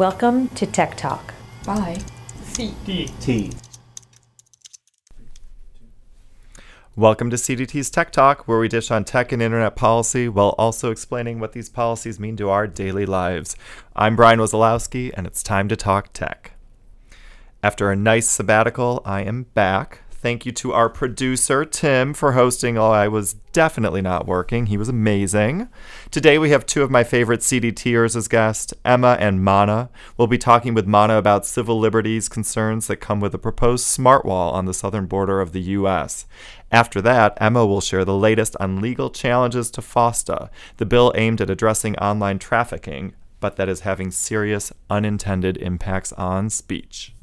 Welcome to Tech Talk. Bye. C D T. Welcome to CDT's Tech Talk, where we dish on tech and internet policy while also explaining what these policies mean to our daily lives. I'm Brian Wesolowski, and it's time to talk tech. After a nice sabbatical, I am back. Thank you to our producer, Tim, for hosting while I was definitely not working. He was amazing. Today, we have two of my favorite CDTers as guests, Emma and Mana. We'll be talking with Mana about civil liberties concerns that come with a proposed smart wall on the southern border of the U.S. After that, Emma will share the latest on legal challenges to FOSTA, the bill aimed at addressing online trafficking, but that is having serious unintended impacts on speech.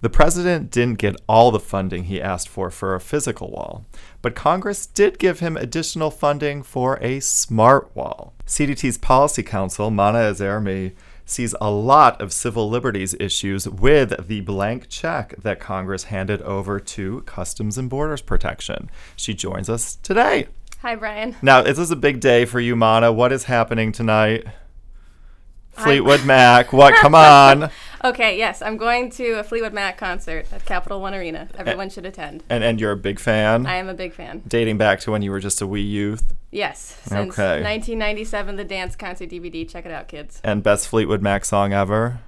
The president didn't get all the funding he asked for for a physical wall, but Congress did give him additional funding for a smart wall. CDT's Policy Counsel, Mana Azarmi, sees a lot of civil liberties issues with the blank check that Congress handed over to Customs and Borders Protection. She joins us today. Hi, Brian. Now, this is a big day for you, Mana. What is happening tonight? Fleetwood Mac. What? Come on. Okay, yes, I'm going to a Fleetwood Mac concert at Capital One Arena. Everyone should attend. And and you're a big fan. I am a big fan. Dating back to when you were just a wee youth. Yes, since Okay. 1997, the dance concert DVD. Check it out, kids. And best Fleetwood Mac song ever.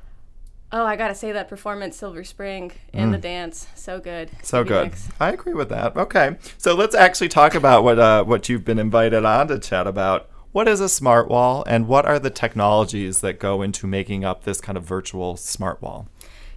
Oh, I gotta say that performance, Silver Spring, in the dance, so good. Mm. So good. I agree with that. Okay. So let's actually talk about what uh, what you've been invited on to chat about. What is a smart wall and what are the technologies that go into making up this kind of virtual smart wall?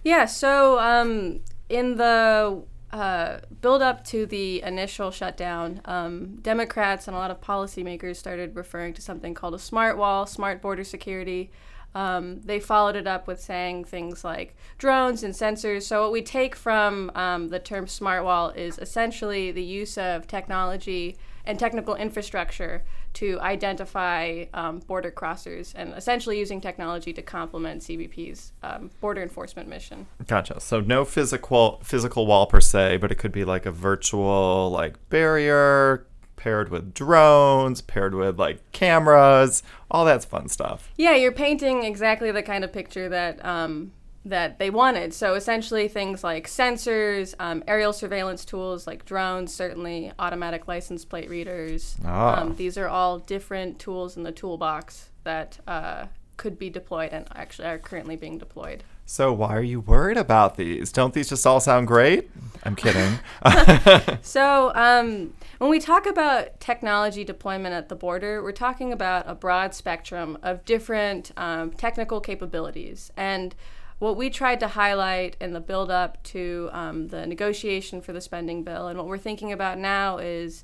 Yeah, so um, in the uh, build up to the initial shutdown, um, Democrats and a lot of policymakers started referring to something called a smart wall, smart border security. Um, they followed it up with saying things like drones and sensors. So, what we take from um, the term smart wall is essentially the use of technology and technical infrastructure to identify um, border crossers and essentially using technology to complement CBP's um, border enforcement mission. Gotcha. So no physical physical wall per se, but it could be like a virtual like barrier paired with drones, paired with like cameras, all that's fun stuff. Yeah, you're painting exactly the kind of picture that um, that they wanted. So essentially, things like sensors, um, aerial surveillance tools like drones, certainly automatic license plate readers. Ah. Um, these are all different tools in the toolbox that uh, could be deployed and actually are currently being deployed. So why are you worried about these? Don't these just all sound great? I'm kidding. So, um, when we talk about technology deployment at the border, we're talking about a broad spectrum of different um, technical capabilities. And what we tried to highlight in the build up to um, the negotiation for the spending bill, and what we're thinking about now is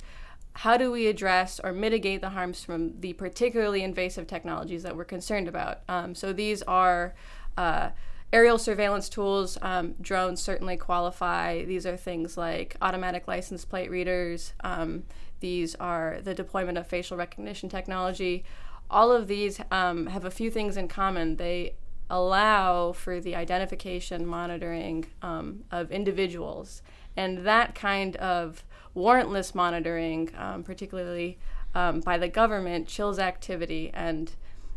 how do we address or mitigate the harms from the particularly invasive technologies that we're concerned about? Um, so, these are uh, aerial surveillance tools, um, drones certainly qualify. These are things like automatic license plate readers. Um, these are the deployment of facial recognition technology. All of these um, have a few things in common. They allow for the identification, monitoring um, of individuals. And that kind of warrantless monitoring, um, particularly um, by the government, chills activity. And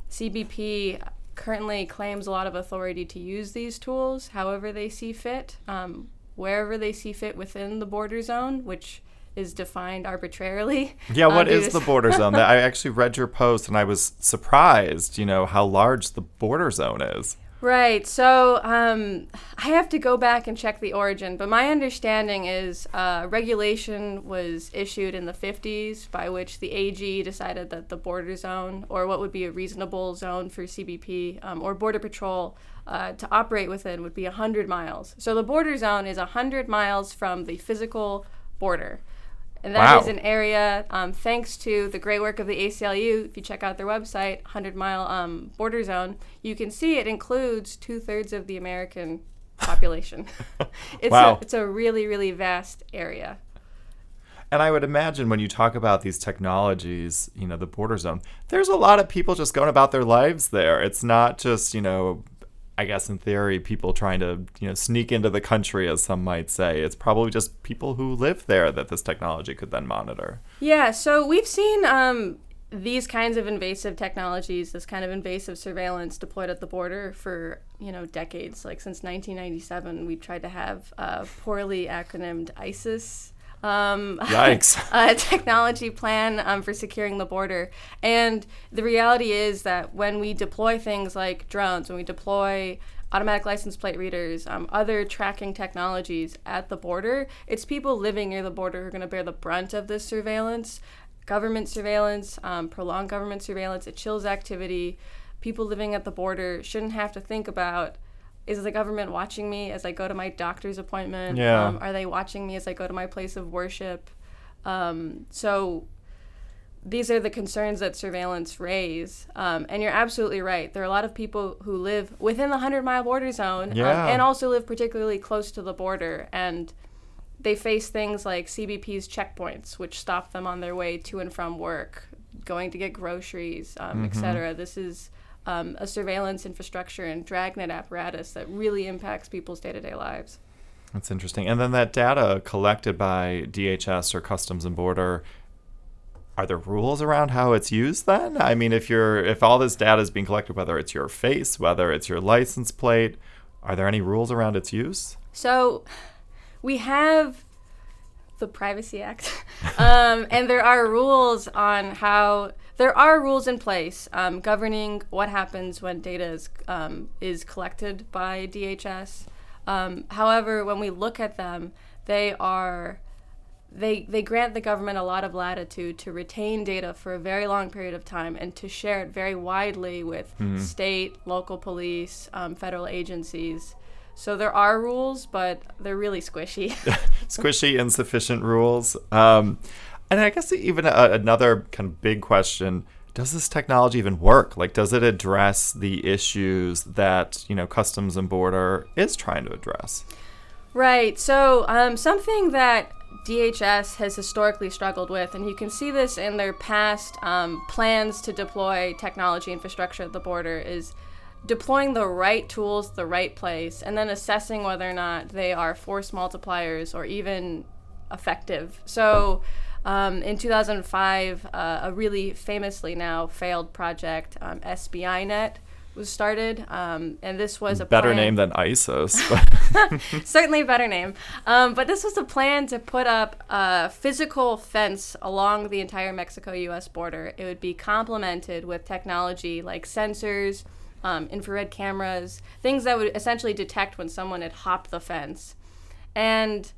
CBP currently claims a lot of authority to use these tools however they see fit, um, wherever they see fit within the border zone, which is defined arbitrarily. yeah, what Um, is the border zone? I actually read your post and I was surprised, you know, how large the border zone is. Right. So um, I have to go back and check the origin, but my understanding is uh, regulation was issued in the 50s by which the AG decided that the border zone, or what would be a reasonable zone for CBP um, or Border Patrol uh, to operate within, would be 100 miles. So the border zone is 100 miles from the physical border. And that is Wow. an area, um, thanks to the great work of the ACLU. If you check out their website, 100 Mile um, Border Zone, you can see it includes two thirds of the American population. it's, Wow. a, it's a really, really vast area. And I would imagine when you talk about these technologies, you know, the border zone, there's a lot of people just going about their lives there. It's not just, you know, I guess in theory, people trying to you know sneak into the country, as some might say. It's probably just people who live there that this technology could then monitor. Yeah, so we've seen um, these kinds of invasive technologies, this kind of invasive surveillance deployed at the border for you know decades. Like since 1997, we tried to have a poorly acronymed ISIS um, Yikes. a technology plan um, for securing the border. And the reality is that when we deploy things like drones, when we deploy automatic license plate readers, um, other tracking technologies at the border, it's people living near the border who are going to bear the brunt of this surveillance. Government surveillance, um, prolonged government surveillance, it chills activity. People living at the border shouldn't have to think about is the government watching me as I go to my doctor's appointment? Yeah. Um, are they watching me as I go to my place of worship? Um, so these are the concerns that surveillance raise. Um, and you're absolutely right. There are a lot of people who live within the 100 mile border zone um, Yeah. and also live particularly close to the border. And they face things like CBP's checkpoints, which stop them on their way to and from work, going to get groceries, um, et cetera. This is um, a surveillance infrastructure and dragnet apparatus that really impacts people's day to day lives. That's interesting. And then that data collected by DHS or Customs and Border, are there rules around how it's used then? I mean, if you're if all this data is being collected, whether it's your face, whether it's your license plate, are there any rules around its use? So we have the Privacy Act, um, and there are rules on how there are rules in place um, governing what happens when data is um, is collected by DHS. Um, however, when we look at them, they are they they grant the government a lot of latitude to retain data for a very long period of time and to share it very widely with state, local police, um, federal agencies. So there are rules, but they're really squishy. Squishy, insufficient rules. Um, and I guess even a, another kind of big question: Does this technology even work? Like, does it address the issues that you know Customs and Border is trying to address? Right. So, um, something that DHS has historically struggled with, and you can see this in their past um, plans to deploy technology infrastructure at the border, is deploying the right tools the right place and then assessing whether or not they are force multipliers or even effective. So, um, in 2005, uh, a really famously now failed project, um, SBInet, was started, um, and this was a Better plan- name than ISIS. Certainly a better name. Um, but this was a plan to put up a physical fence along the entire Mexico US border. It would be complemented with technology like sensors, um, infrared cameras, things that would essentially detect when someone had hopped the fence. And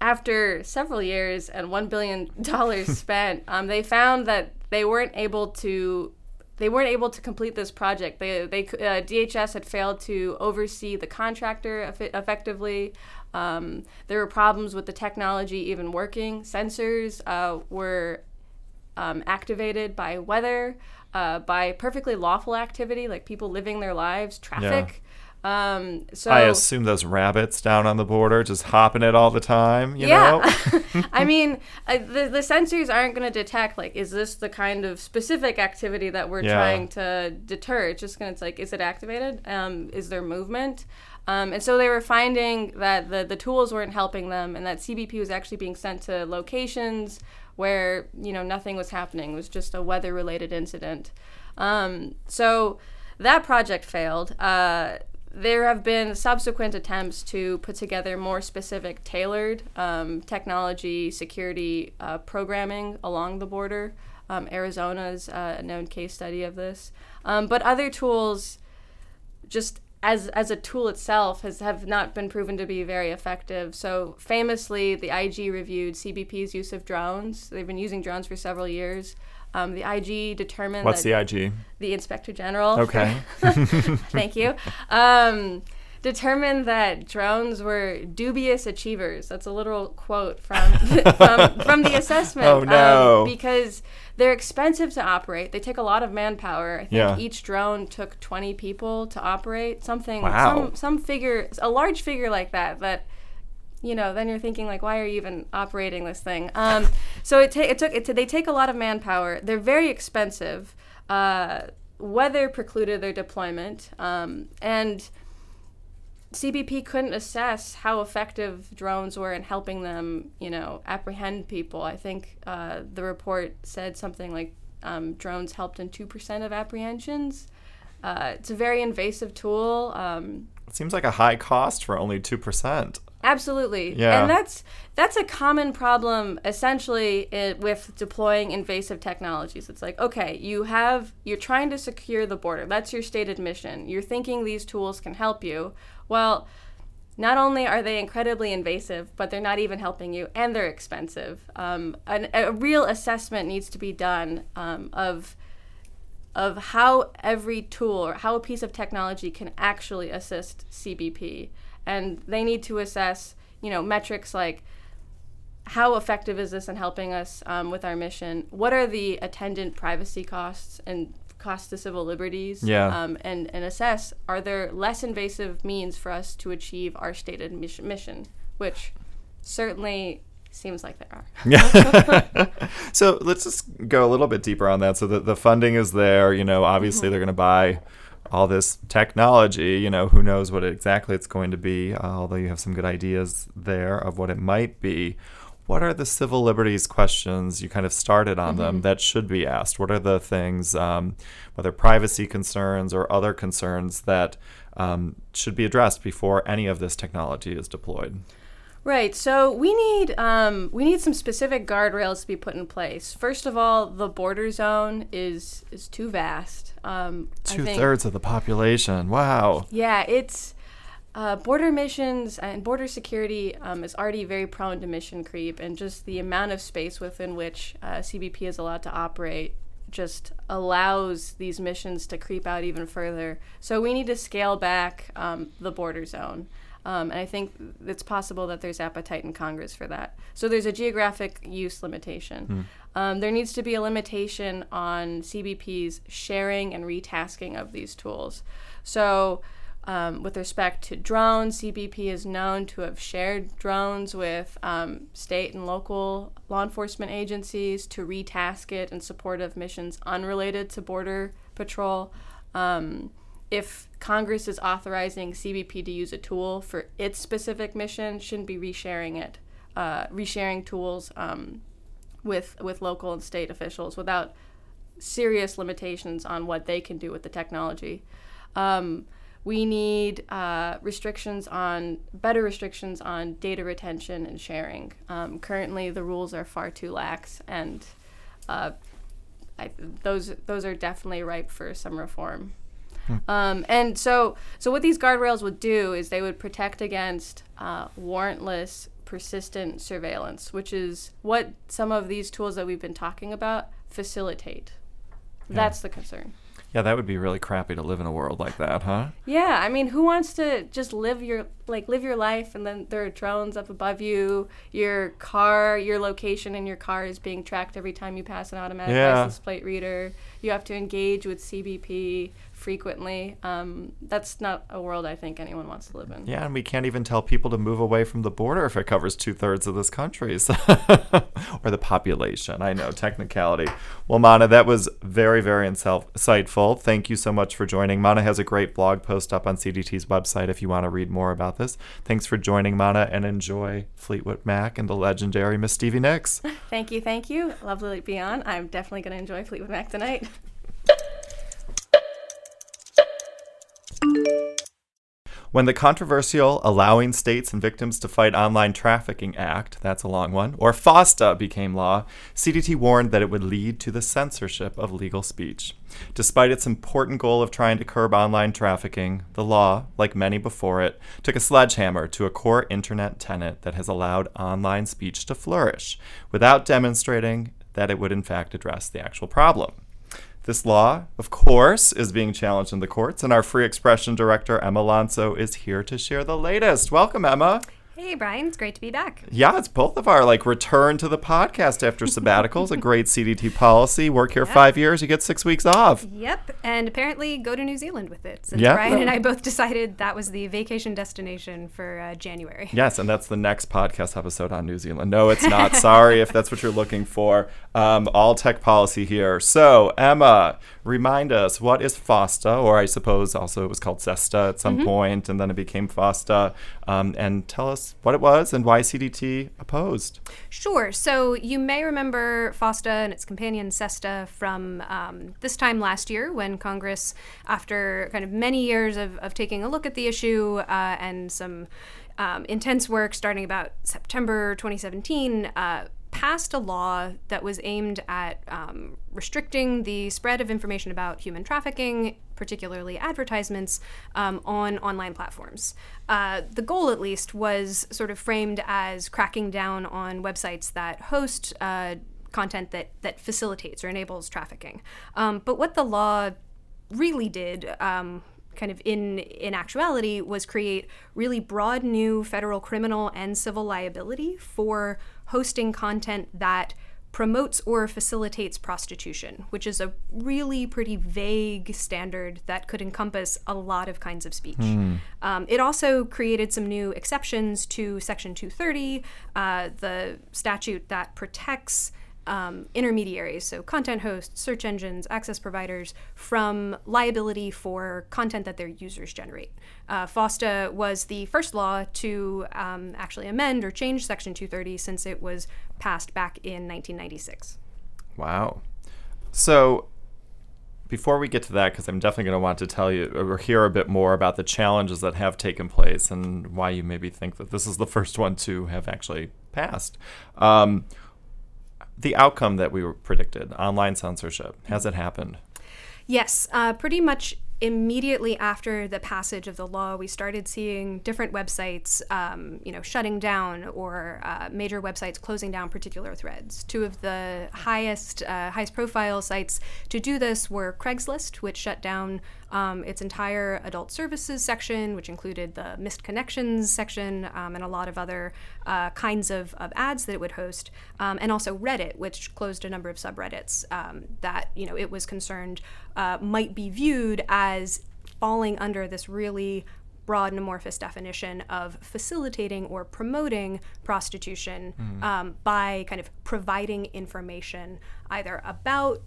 after several years and $1 billion spent, um, they found that they weren't able to they weren't able to complete this project. They, they uh, DHS had failed to oversee the contractor eff- effectively. Um, there were problems with the technology even working. Sensors uh, were um, activated by weather, uh, by perfectly lawful activity, like people living their lives, traffic. Um, so I assume those rabbits down on the border just hopping it all the time. You yeah. know. I mean, uh, the, the sensors aren't going to detect, like, is this the kind of specific activity that we're Yeah. trying to deter? It's just going to, it's like, is it activated? Um, is there movement? Um, and so they were finding that the, the tools weren't helping them and that CBP was actually being sent to locations where, you know, nothing was happening. It was just a weather related incident. Um, so that project failed. Uh, there have been subsequent attempts to put together more specific, tailored um, technology security uh, programming along the border. Um, Arizona's uh, a known case study of this. Um, but other tools, just as as a tool itself, has have not been proven to be very effective. So famously, the IG reviewed CBP's use of drones. They've been using drones for several years. Um, the IG determined What's that the IG? the inspector general. Okay. Thank you. Um, determined that drones were dubious achievers. That's a literal quote from from, from the assessment. Oh, no. Um, because they're expensive to operate. They take a lot of manpower. I think Yeah. each drone took 20 people to operate. Something. Wow. Some some figure. A large figure like that. That you know, then you're thinking like, why are you even operating this thing? Um, so it, ta- it took it. T- they take a lot of manpower. They're very expensive. Uh, weather precluded their deployment, um, and CBP couldn't assess how effective drones were in helping them, you know, apprehend people. I think uh, the report said something like um, drones helped in two percent of apprehensions. Uh, it's a very invasive tool. Um, it seems like a high cost for only two percent. Absolutely. Yeah. And that's that's a common problem essentially it, with deploying invasive technologies. It's like, okay, you have you're trying to secure the border. That's your stated mission. You're thinking these tools can help you. Well, not only are they incredibly invasive, but they're not even helping you, and they're expensive. Um, an, a real assessment needs to be done um, of of how every tool or how a piece of technology can actually assist CBP and they need to assess you know metrics like how effective is this in helping us um, with our mission? What are the attendant privacy costs and costs to civil liberties? Yeah. um, and, and assess are there less invasive means for us to achieve our stated mission, mission? Which certainly seems like there are. Yeah so let's just go a little bit deeper on that. So that the funding is there you know obviously mm-hmm. they're going to buy all this technology, you know, who knows what exactly it's going to be, uh, although you have some good ideas there of what it might be. What are the civil liberties questions you kind of started on mm-hmm. them that should be asked? What are the things, um, whether privacy concerns or other concerns, that um, should be addressed before any of this technology is deployed? Right. So we need um, we need some specific guardrails to be put in place. First of all, the border zone is is too vast. Um, Two thirds of the population. Wow. Yeah, it's uh, border missions and border security um, is already very prone to mission creep, and just the amount of space within which uh, CBP is allowed to operate just allows these missions to creep out even further. So we need to scale back um, the border zone. Um, and I think it's possible that there's appetite in Congress for that. So there's a geographic use limitation. Mm. Um, there needs to be a limitation on CBP's sharing and retasking of these tools. So, um, with respect to drones, CBP is known to have shared drones with um, state and local law enforcement agencies to retask it in support of missions unrelated to Border Patrol. Um, if Congress is authorizing CBP to use a tool for its specific mission, shouldn't be resharing it, uh, resharing tools um, with with local and state officials without serious limitations on what they can do with the technology. Um, we need uh, restrictions on better restrictions on data retention and sharing. Um, currently, the rules are far too lax, and uh, I, those those are definitely ripe for some reform. Um, and so, so what these guardrails would do is they would protect against uh, warrantless, persistent surveillance, which is what some of these tools that we've been talking about facilitate. Yeah. That's the concern. Yeah, that would be really crappy to live in a world like that, huh? Yeah, I mean, who wants to just live your like live your life and then there are drones up above you, your car, your location in your car is being tracked every time you pass an automatic yeah. license plate reader. You have to engage with CBP frequently. Um, that's not a world I think anyone wants to live in. Yeah, and we can't even tell people to move away from the border if it covers two thirds of this country so or the population. I know, technicality. Well, Mana, that was very, very insightful. Thank you so much for joining. Mana has a great blog post up on CDT's website if you want to read more about this. Thanks for joining, Mana, and enjoy Fleetwood Mac and the legendary Miss Stevie Nicks. thank you, thank you. Lovely to be on. I'm definitely going to enjoy Fleetwood Mac tonight. When the controversial Allowing States and Victims to Fight Online Trafficking Act, that's a long one, or FOSTA became law, CDT warned that it would lead to the censorship of legal speech. Despite its important goal of trying to curb online trafficking, the law, like many before it, took a sledgehammer to a core internet tenet that has allowed online speech to flourish, without demonstrating that it would in fact address the actual problem. This law, of course, is being challenged in the courts, and our free expression director, Emma Llansó, is here to share the latest. Welcome, Emma. Hey, Brian. It's great to be back. Yeah, it's both of our like return to the podcast after sabbaticals. a great CDT policy. Work here yep. five years, you get six weeks off. Yep, and apparently go to New Zealand with it. Since yep. Brian and I both decided that was the vacation destination for uh, January. Yes, and that's the next podcast episode on New Zealand. No, it's not. Sorry if that's what you're looking for. Um, all tech policy here. So, Emma, remind us what is FOSTA, or I suppose also it was called SESTA at some mm-hmm. point, and then it became FOSTA, um, and tell us what it was and why CDT opposed. Sure. So you may remember FOSTA and its companion SESTA from um, this time last year when Congress, after kind of many years of, of taking a look at the issue uh, and some um, intense work starting about September 2017, uh, passed a law that was aimed at um, restricting the spread of information about human trafficking, particularly advertisements, um, on online platforms. Uh, the goal, at least, was sort of framed as cracking down on websites that host uh, content that, that facilitates or enables trafficking. Um, but what the law really did um, kind of in in actuality was create really broad new federal criminal and civil liability for hosting content that promotes or facilitates prostitution, which is a really pretty vague standard that could encompass a lot of kinds of speech. Mm. Um, it also created some new exceptions to Section 230, uh, the statute that protects um, intermediaries, so content hosts, search engines, access providers, from liability for content that their users generate. Uh, FOSTA was the first law to um, actually amend or change Section 230 since it was passed back in 1996. Wow. So, before we get to that, because I'm definitely going to want to tell you or hear a bit more about the challenges that have taken place and why you maybe think that this is the first one to have actually passed. Um, the outcome that we predicted online censorship has it happened yes uh, pretty much immediately after the passage of the law, we started seeing different websites, um, you know, shutting down or uh, major websites closing down particular threads. Two of the highest, uh, highest profile sites to do this were Craigslist, which shut down um, its entire adult services section, which included the missed connections section um, and a lot of other uh, kinds of, of ads that it would host, um, and also Reddit, which closed a number of subreddits um, that you know it was concerned uh, might be viewed as falling under this really broad and amorphous definition of facilitating or promoting prostitution mm. um, by kind of providing information either about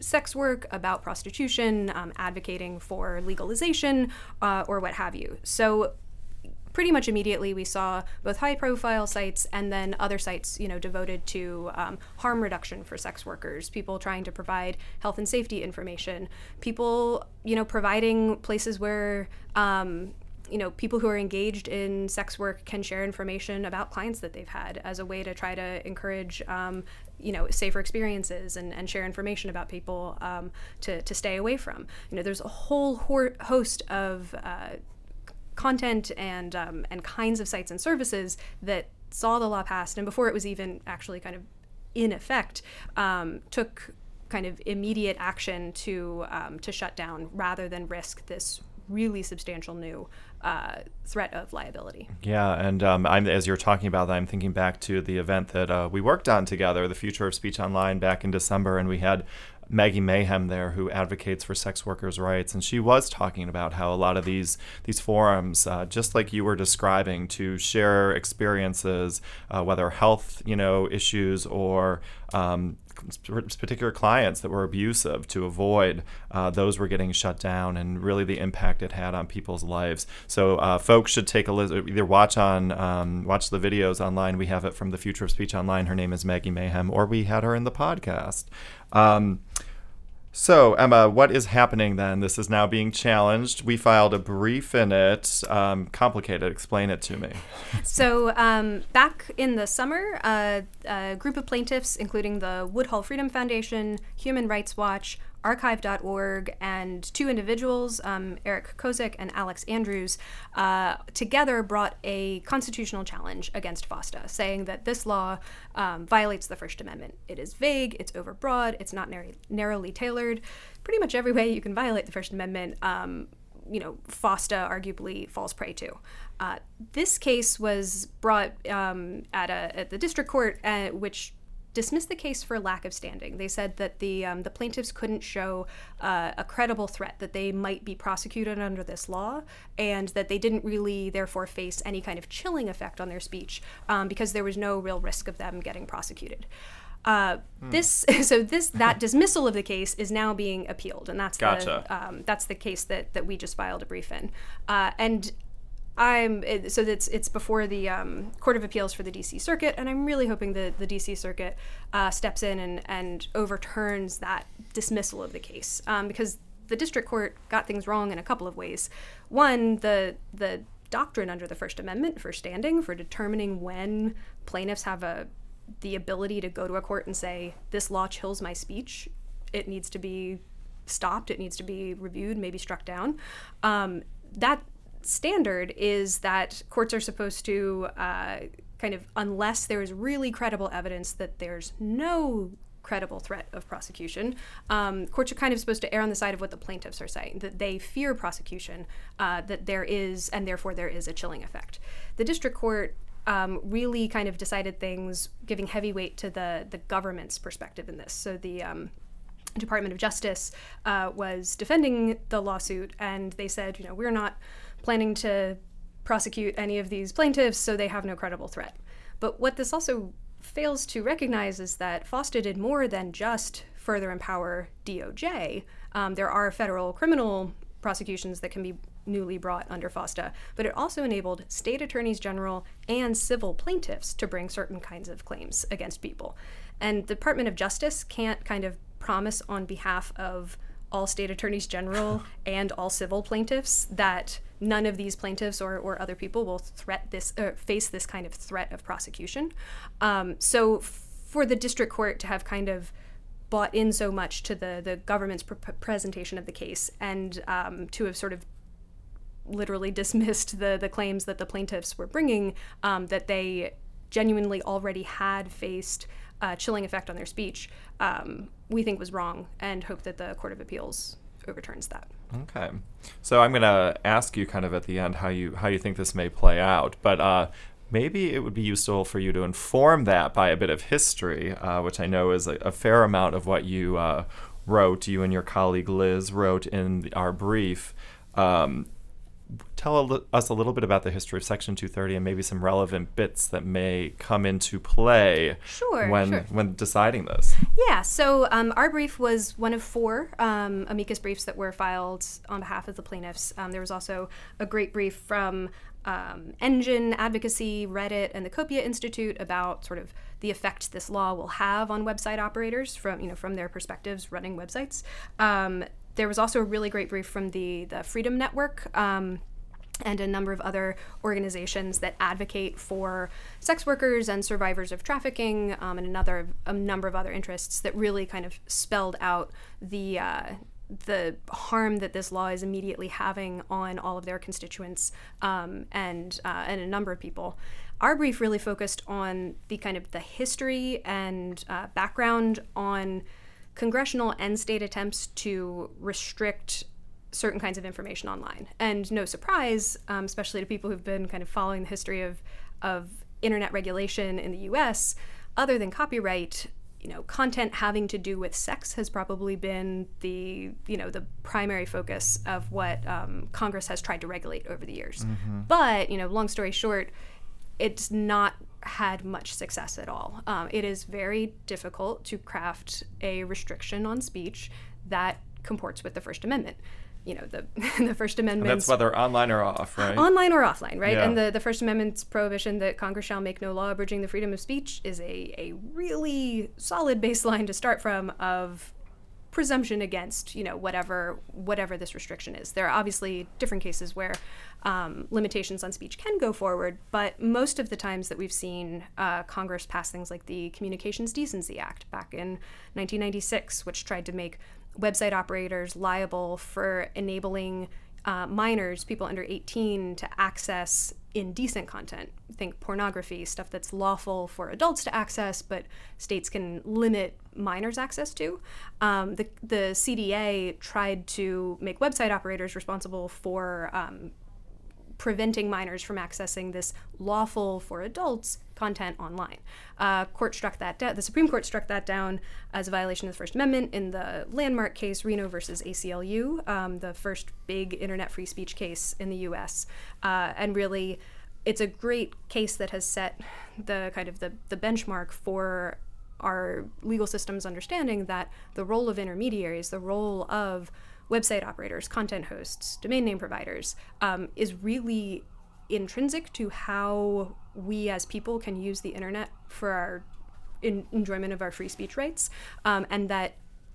sex work, about prostitution, um, advocating for legalization, uh, or what have you. So pretty much immediately we saw both high profile sites and then other sites you know devoted to um, harm reduction for sex workers people trying to provide health and safety information people you know providing places where um, you know, people who are engaged in sex work can share information about clients that they've had as a way to try to encourage, um, you know, safer experiences and, and share information about people um, to, to stay away from. You know, there's a whole host of uh, content and um, and kinds of sites and services that saw the law passed and before it was even actually kind of in effect um, took kind of immediate action to um, to shut down rather than risk this really substantial new uh, threat of liability. Yeah, and um, as you're talking about that, I'm thinking back to the event that uh, we worked on together, the Future of Speech Online, back in December, and we had Maggie Mayhem there, who advocates for sex workers' rights, and she was talking about how a lot of these these forums, uh, just like you were describing, to share experiences, uh, whether health, you know, issues or um, particular clients that were abusive to avoid uh, those were getting shut down and really the impact it had on people's lives. So uh, folks should take a listen either watch on um, watch the videos online. We have it from the future of speech online. Her name is maggie mayhem or we had her in the podcast um, so, Emma, what is happening then? This is now being challenged. We filed a brief in it. Um, complicated. Explain it to me. so, um, back in the summer, uh, a group of plaintiffs, including the Woodhull Freedom Foundation, Human Rights Watch, archive.org and two individuals, um, Eric Koszyk and Alex Andrews, uh, together brought a constitutional challenge against FOSTA, saying that this law um, violates the First Amendment. It is vague, it's overbroad, it's not narrow- narrowly tailored. Pretty much every way you can violate the First Amendment, um, you know, FOSTA arguably falls prey to. Uh, this case was brought um, at, a, at the district court, uh, which dismissed the case for lack of standing. They said that the um, the plaintiffs couldn't show uh, a credible threat that they might be prosecuted under this law, and that they didn't really therefore face any kind of chilling effect on their speech um, because there was no real risk of them getting prosecuted. Uh, This so this that dismissal of the case is now being appealed, and that's Gotcha. the um, that's the case that that we just filed a brief in, uh, and I'm it, so it's it's before the um, Court of Appeals for the D.C. Circuit, and I'm really hoping that the D.C. Circuit uh, steps in and and overturns that dismissal of the case um, because the district court got things wrong in a couple of ways. One, the the doctrine under the First Amendment for standing for determining when plaintiffs have a the ability to go to a court and say this law chills my speech. It needs to be stopped. It needs to be reviewed, maybe struck down. Um, that standard is that courts are supposed to uh, kind of, unless there is really credible evidence that there's no credible threat of prosecution, um, courts are kind of supposed to err on the side of what the plaintiffs are saying, that they fear prosecution, uh, that there is, and therefore there is a chilling effect. The district court um, really kind of decided things, giving heavy weight to the the government's perspective in this. So the um, Department of Justice uh, was defending the lawsuit, and they said, you know, we're not planning to prosecute any of these plaintiffs, so they have no credible threat. But what this also fails to recognize is that FOSTA did more than just further empower DOJ. Um, there are federal criminal prosecutions that can be newly brought under FOSTA, but it also enabled state attorneys general and civil plaintiffs to bring certain kinds of claims against people. And the Department of Justice can't kind of promise on behalf of all state attorneys general and all civil plaintiffs that none of these plaintiffs or, or other people will threat this uh, face this kind of threat of prosecution. Um, so for the district court to have kind of bought in so much to the the government's pr- presentation of the case and um, to have sort of literally dismissed the the claims that the plaintiffs were bringing um, that they genuinely already had faced a chilling effect on their speech um, we think was wrong and hope that the court of appeals overturns that Okay. So I'm going to ask you kind of at the end how you how you think this may play out, but uh, maybe it would be useful for you to inform that by a bit of history, uh, which I know is a, a, fair amount of what you uh, wrote. You and your colleague Liz wrote in our brief. Um, tell us a little bit about the history of Section 230 and maybe some relevant bits that may come into play sure, when sure. when deciding this. Yeah. So um, our brief was one of four um, amicus briefs that were filed on behalf of the plaintiffs. Um, there was also a great brief from um, Engine Advocacy, Reddit, and the Copia Institute about sort of the effect this law will have on website operators from you know from their perspectives running websites. There was also a really great brief from the the Freedom Network. Um, and a number of other organizations that advocate for sex workers and survivors of trafficking, um, and another a number of other interests that really kind of spelled out the uh, the harm that this law is immediately having on all of their constituents um, and uh, and a number of people. Our brief really focused on the kind of the history and uh, background on congressional and state attempts to restrict certain kinds of information online. And no surprise, um, especially to people who've been kind of following the history of of internet regulation in the U.S. Other than copyright, you know, content having to do with sex has probably been the you know the primary focus of what um, Congress has tried to regulate over the years. Mm-hmm. But you know, long story short, it's not had much success at all. Um, it is very difficult to craft a restriction on speech that comports with the First Amendment. You know, the the First Amendment. That's whether online or off, right? Online or offline, right? Yeah. And the, the First Amendment's prohibition that Congress shall make no law abridging the freedom of speech is a, a really solid baseline to start from of presumption against you know whatever whatever this restriction is. There are obviously different cases where um, limitations on speech can go forward, but most of the times that we've seen uh, Congress pass things like the Communications Decency Act back in 1996, which tried to make website operators liable for enabling uh, minors, people under 18, to access indecent content. Think pornography, stuff that's lawful for adults to access, but states can limit minors' access to. Um, the, the CDA tried to make website operators responsible for um, preventing minors from accessing this lawful for adults content online. Uh, court struck that down. The Supreme Court struck that down as a violation of the First Amendment in the landmark case Reno versus ACLU, um, the first big internet free speech case in the U.S. Uh, and really, it's a great case that has set the kind of the, the benchmark for our legal system's understanding that the role of intermediaries, the role of website operators, content hosts, domain name providers, um, is really intrinsic to how we as people can use the internet for our in, enjoyment of our free speech rights, um, and that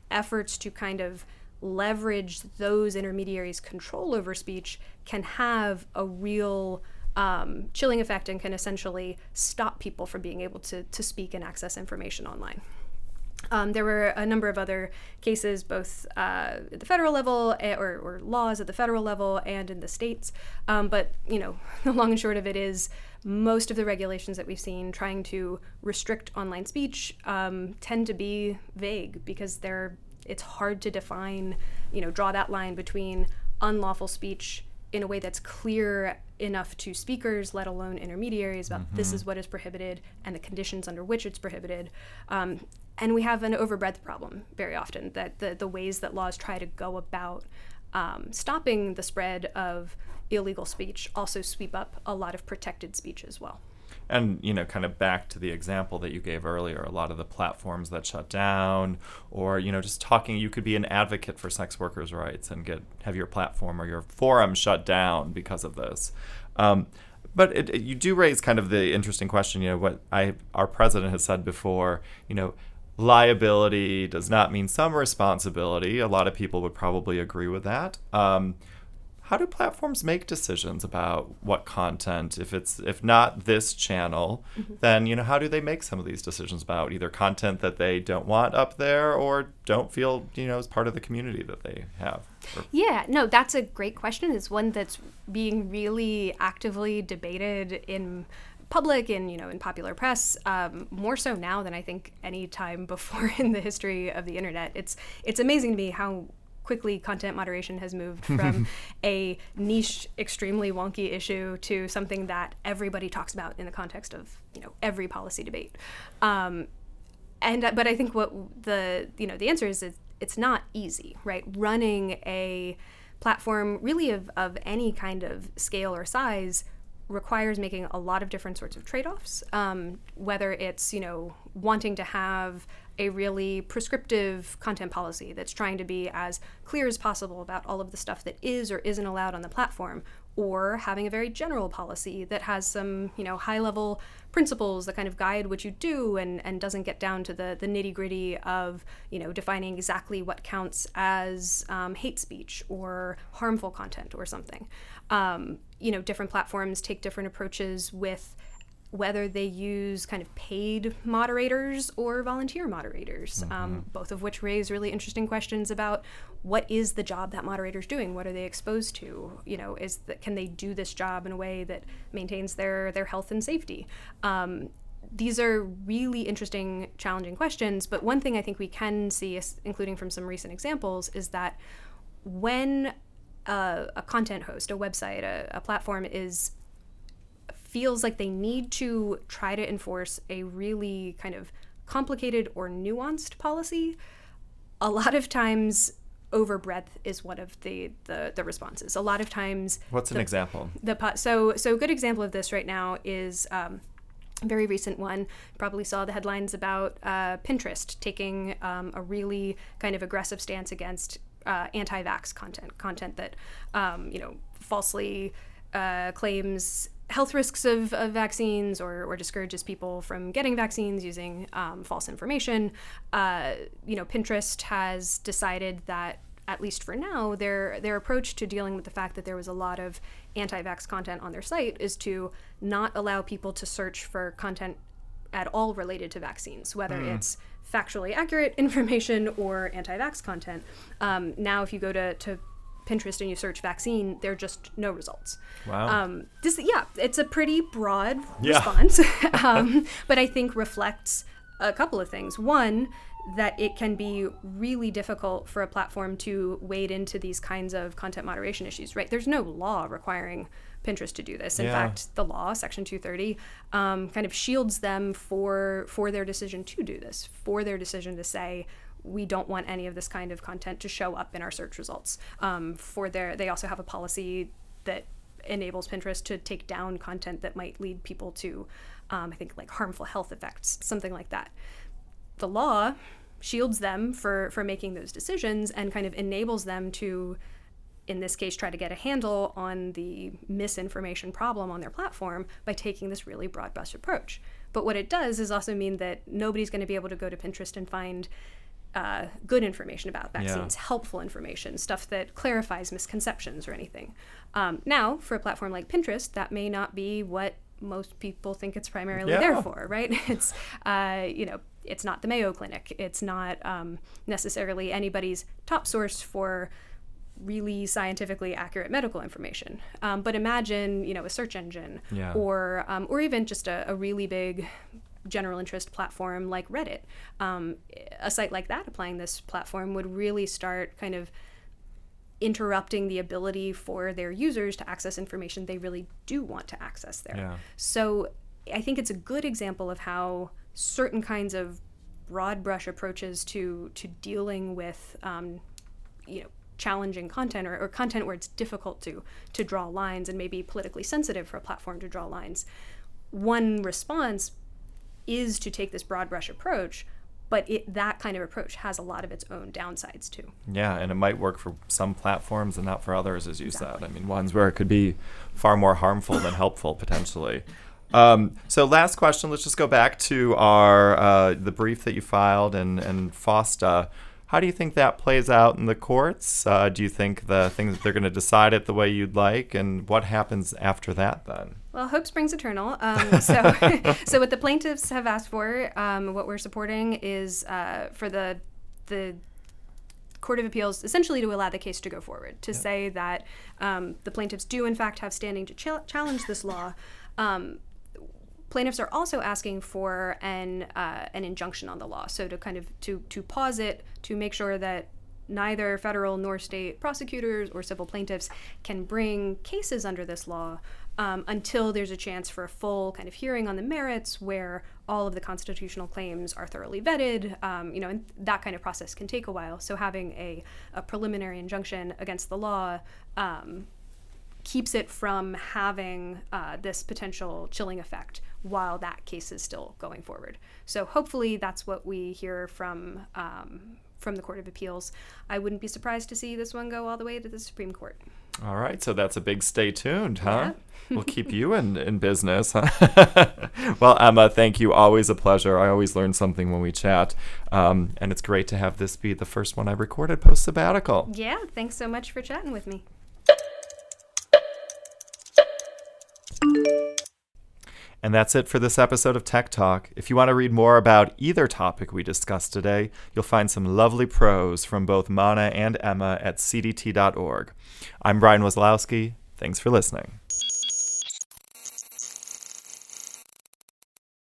efforts to kind of leverage those intermediaries' control over speech can have a real um, chilling effect and can essentially stop people from being able to, to speak and access information online. Um, there were a number of other cases, both uh, at the federal level eh, or, or, laws at the federal level and in the states. Um, but you know, the long and short of it is, most of the regulations that we've seen trying to restrict online speech um, tend to be vague because they're it's hard to define, you know, draw that line between unlawful speech in a way that's clear enough to speakers, let alone intermediaries, about mm-hmm. this is what is prohibited and the conditions under which it's prohibited. Um, and we have an overbreadth problem very often that the, the ways that laws try to go about um, stopping the spread of illegal speech also sweep up a lot of protected speech as well and you know kind of back to the example that you gave earlier a lot of the platforms that shut down or you know just talking you could be an advocate for sex workers rights and get have your platform or your forum shut down because of this. Um, but it, it, you do raise kind of the interesting question you know what i our president has said before you know liability does not mean some responsibility. A lot of people would probably agree with that. Um, how do platforms make decisions about what content if it's if not this channel mm-hmm. then you know how do they make some of these decisions about either content that they don't want up there or don't feel you know as part of the community that they have or... yeah no that's a great question it's one that's being really actively debated in public and you know in popular press um, more so now than I think any time before in the history of the internet. It's it's amazing to me how quickly content moderation has moved from a niche, extremely wonky issue to something that everybody talks about in the context of you know every policy debate. Um, and uh, but I think what the you know the answer is, is it's not easy, right? Running a platform really of, of any kind of scale or size requires making a lot of different sorts of trade-offs um, whether it's you know wanting to have a really prescriptive content policy that's trying to be as clear as possible about all of the stuff that is or isn't allowed on the platform or having a very general policy that has some you know high level principles that kind of guide what you do and, and doesn't get down to the, the nitty gritty of you know defining exactly what counts as um, hate speech or harmful content or something. Um, you know different platforms take different approaches with whether they use kind of paid moderators or volunteer moderators, um, mm-hmm. um, both of which raise really interesting questions about what is the job that moderator's doing? What are they exposed to? You know, is that can they do this job in a way that maintains their their health and safety? Um, these are really interesting, challenging questions. But one thing I think we can see, including from some recent examples, is that when a, a content host, a website, a, a platform is feels like they need to try to enforce a really kind of complicated or nuanced policy, a lot of times overbreadth is one of the, the, the responses. A lot of times, what's the, an example? The so so a good example of this right now is. Um, a very recent one. Probably saw the headlines about uh, Pinterest taking um, a really kind of aggressive stance against uh, anti-vax content, content that um, you know falsely uh, claims health risks of, of vaccines or, or discourages people from getting vaccines using um, false information. Uh, you know, Pinterest has decided that at least for now, their their approach to dealing with the fact that there was a lot of anti-vax content on their site is to not allow people to search for content at all related to vaccines, whether mm. it's factually accurate information or anti-vax content. Um, now, if you go to, to Pinterest and you search vaccine, there are just no results. Wow. Um, this, yeah, it's a pretty broad yeah. response, um, but I think reflects a couple of things. One, that it can be really difficult for a platform to wade into these kinds of content moderation issues, right? There's no law requiring Pinterest to do this. In yeah. fact, the law, Section 230, um, kind of shields them for for their decision to do this, for their decision to say we don't want any of this kind of content to show up in our search results. Um, for their, they also have a policy that enables Pinterest to take down content that might lead people to, um, I think, like harmful health effects, something like that. the law shields them for for making those decisions and kind of enables them to in this case try to get a handle on the misinformation problem on their platform by taking this really broad brush approach but what it does is also mean that nobody's going to be able to go to pinterest and find uh, good information about vaccines, yeah. helpful information, stuff that clarifies misconceptions or anything. Um, now, for a platform like Pinterest, that may not be what most people think it's primarily yeah. there for, right? It's, uh, you know, it's not the Mayo Clinic. It's not um, necessarily anybody's top source for really scientifically accurate medical information. Um, but imagine, you know, a search engine yeah. or um, or even just a, a, really big general interest platform like Reddit. Um, a site like that applying this platform would really start kind of interrupting the ability for their users to access information they really do want to access there. Yeah. So I think it's a good example of how certain kinds of broad brush approaches to to dealing with um, you know challenging content or, or content where it's difficult to to draw lines and maybe politically sensitive for a platform to draw lines. One response is to take this broad brush approach but it, that kind of approach has a lot of its own downsides too. Yeah, and it might work for some platforms and not for others, as you exactly. said. I mean, ones where it could be far more harmful than helpful potentially. Um, so, last question. Let's just go back to our uh, the brief that you filed and and FOSTA. How do you think that plays out in the courts? Uh, do you think the things that they're going to decide it the way you'd like, and what happens after that then? Well, hope springs eternal. Um, so, so what the plaintiffs have asked for, um, what we're supporting is uh, for the the Court of Appeals essentially to allow the case to go forward, to say that um, the plaintiffs do in fact have standing to ch- challenge this law. Um, plaintiffs are also asking for an uh, an injunction on the law, so to kind of to to pause it to make sure that neither federal nor state prosecutors or civil plaintiffs can bring cases under this law um, until there's a chance for a full kind of hearing on the merits where all of the constitutional claims are thoroughly vetted. Um, you know, and that kind of process can take a while. So having a, a preliminary injunction against the law um, keeps it from having uh, this potential chilling effect while that case is still going forward. So hopefully that's what we hear from um, from the Court of Appeals. I wouldn't be surprised to see this one go all the way to the Supreme Court. All right, so that's a big stay tuned, huh? Yeah. we'll keep you in, in business. Huh? well, Emma, thank you. Always a pleasure. I always learn something when we chat. Um, and it's great to have this be the first one I recorded post sabbatical. Yeah, thanks so much for chatting with me. And that's it for this episode of Tech Talk. If you want to read more about either topic we discussed today, you'll find some lovely prose from both Mana and Emma at cdt.org. I'm Brian Wesolowski. Thanks for listening.